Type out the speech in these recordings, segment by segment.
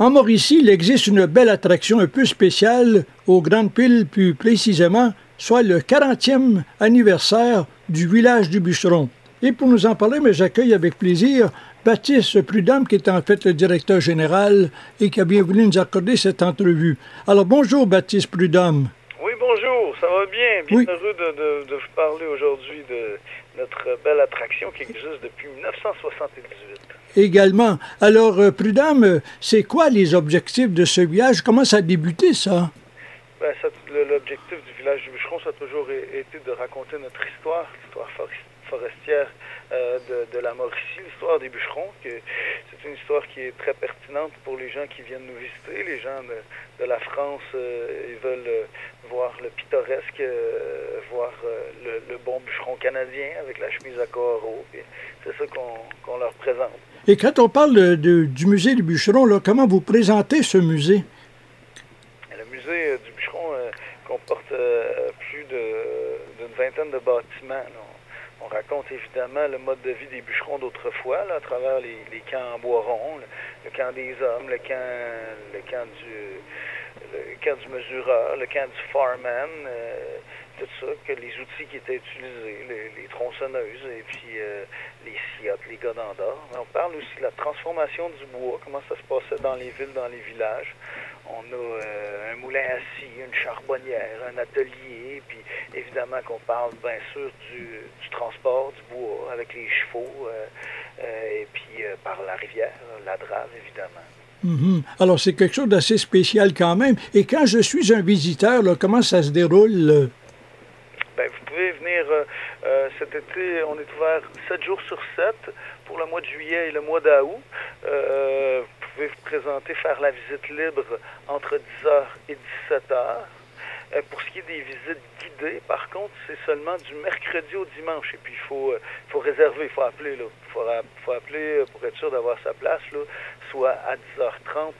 En Mauricie, il existe une belle attraction un peu spéciale aux Grandes Piles, plus précisément, soit le 40e anniversaire du village du Bûcheron. Et pour nous en parler, mais j'accueille avec plaisir Baptiste Prudhomme, qui est en fait le directeur général et qui a bien voulu nous accorder cette entrevue. Alors bonjour Baptiste Prudhomme. Oui, bonjour, ça va bien. Bien heureux de, de, vous parler aujourd'hui de notre belle attraction qui existe depuis 1978 également. Alors, euh, Prudhomme, c'est quoi les objectifs de ce village? Comment ça a débuté, ça? Ben, L'objectif du village du bûcheron, ça a toujours été de raconter notre histoire, l'histoire forestière euh, de, la Mauricie, l'histoire des bûcherons. C'est une histoire qui est très pertinente pour les gens qui viennent nous visiter. Les gens de, la France, euh, ils veulent voir le pittoresque, voir le, bon bûcheron canadien avec la chemise à carreaux. C'est ça qu'on leur présente. Et quand on parle du musée du bûcheron, là, comment vous présentez ce musée? Le musée euh, du bûcheron euh, comporte euh, plus d'une vingtaine de bâtiments. On raconte évidemment le mode de vie des bûcherons d'autrefois, à travers les, camps en bois rond, le, camp des hommes, le camp, le camp du le camp du mesureur, le camp du farman, tout ça, que les outils qui étaient utilisés, les, tronçonneuses et puis euh, les ciottes, les godandars. On parle aussi de la transformation du bois, comment ça se passait dans les villes, dans les villages. On a euh, un moulin à scie, une charbonnière, un atelier, puis évidemment qu'on parle bien sûr du, transport du bois avec les chevaux euh, et puis par la rivière, la drave évidemment. Mhm. Alors c'est quelque chose d'assez spécial quand même. Et quand je suis un visiteur, comment ça se déroule? Pouvez venir euh, euh, cet été, on est ouvert 7 jours sur 7 pour le mois de juillet et le mois d'août. Euh, vous pouvez vous présenter, faire la visite libre entre 10h et 17h. pour ce qui est des visites guidées, par contre, c'est seulement du mercredi au dimanche. Et puis, il faut, faut réserver, il faut appeler. Il faut, appeler pour être sûr d'avoir sa place, soit à 10h30,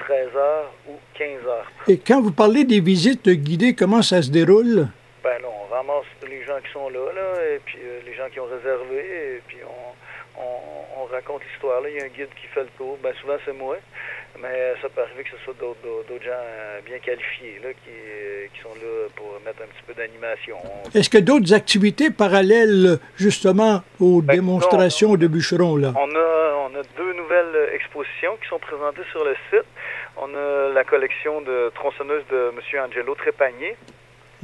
13h ou 15h. Et quand vous parlez des visites guidées, comment ça se déroule? Ben non, on ramasse les gens qui sont là, là et puis euh, les gens qui ont réservé, et puis on, on, raconte l'histoire. Là, il y a un guide qui fait le tour. Ben souvent c'est moi, mais ça peut arriver que ce soit d'autres gens euh, bien qualifiés là, qui, euh, qui, sont là pour mettre un petit peu d'animation. Est-ce que d'autres activités parallèles justement aux ben, démonstrations de bûcherons là? On a, on a deux nouvelles expositions qui sont présentées sur le site. On a la collection de tronçonneuses de M. Angelo Trépanier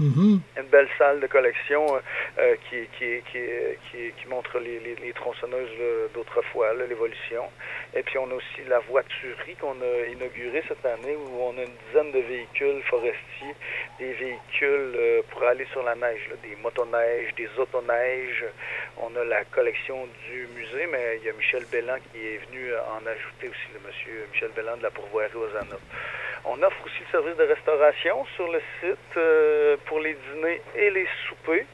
Mm-hmm. Une belle salle de collection euh, euh, qui, qui, qui, montre les, tronçonneuses d'autrefois, l'évolution. Et puis on a aussi la voiturerie qu'on a inaugurée cette année où on a une dizaine de véhicules forestiers, des véhicules euh, pour aller sur la neige, des motoneiges, des autoneiges. On a la collection du musée, mais il y a Michel Bellan qui est venu en ajouter aussi, le monsieur Michel Bellan de la pourvoirie Osana. On offre aussi le service de restauration sur le site euh, pour les dîners et les soupers.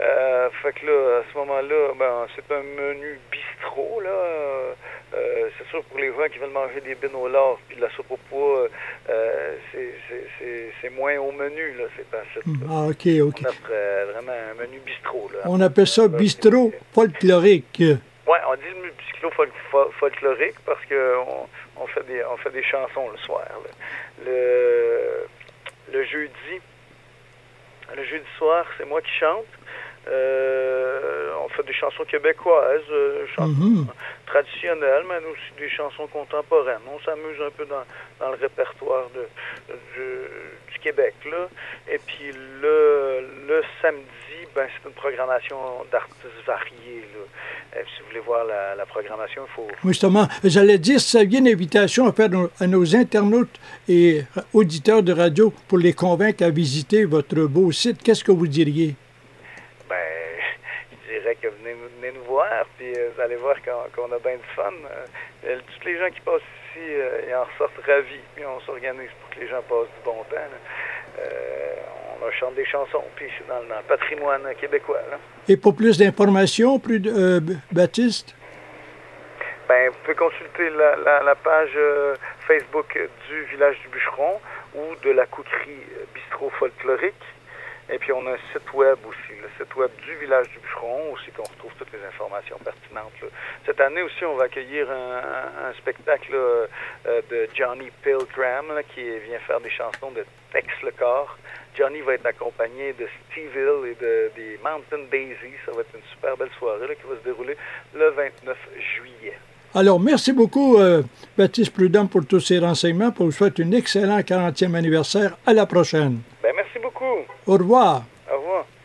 Euh, fait que là, à ce moment-là, ben, c'est un menu bistrot, là. Euh, c'est sûr pour les gens qui veulent manger des bines au lard puis de la soupe au pois, euh, c'est moins au menu, là. C'est pas Ah, OK, OK. On vraiment un menu bistrot, là. On appelle ça bistrot folklorique. Dit le bistrot folklorique parce qu'on on fait, des, on fait des chansons le soir. Le, le jeudi, le jeudi soir, c'est moi qui chante. Euh, on fait des chansons québécoises, euh, chansons mhm. traditionnelles, mais aussi des chansons contemporaines. On s'amuse un peu dans, dans le répertoire de, du Québec. Là. Et puis le, le samedi, ben, c'est une programmation d'artistes variés. Là. si vous voulez voir la, programmation, il faut... Justement, j'allais dire, ça vient une invitation à faire à nos internautes et auditeurs de radio pour les convaincre à visiter votre beau site. Qu'est-ce que vous diriez? que venez, venez, nous voir, puis euh, vous allez voir qu'on a bien du fun. Euh, tous les gens qui passent ici, euh, ils en ressortent ravis, puis on s'organise pour que les gens passent du bon temps. On chante des chansons, puis c'est dans, le patrimoine québécois. Et pour plus d'informations, plus de Baptiste? Ben, vous pouvez consulter la, la page Facebook du Village du Bûcheron ou de la coquerie Bistrot Folklorique. Et puis, on a un site web aussi, le site web du village du bûcheron, aussi qu'on retrouve toutes les informations pertinentes. Cette année aussi, on va accueillir un, spectacle euh, de Johnny Pilgrim qui vient faire des chansons de Tex le corps. Johnny va être accompagné de Steve Hill et de, des Mountain Daisy. Ça va être une super belle soirée qui va se dérouler le 29 juillet. Alors, merci beaucoup, euh, Baptiste Prudhomme, pour tous ces renseignements. Pour vous souhaiter un excellent 40e anniversaire. À la prochaine. Ben, merci beaucoup. Au revoir.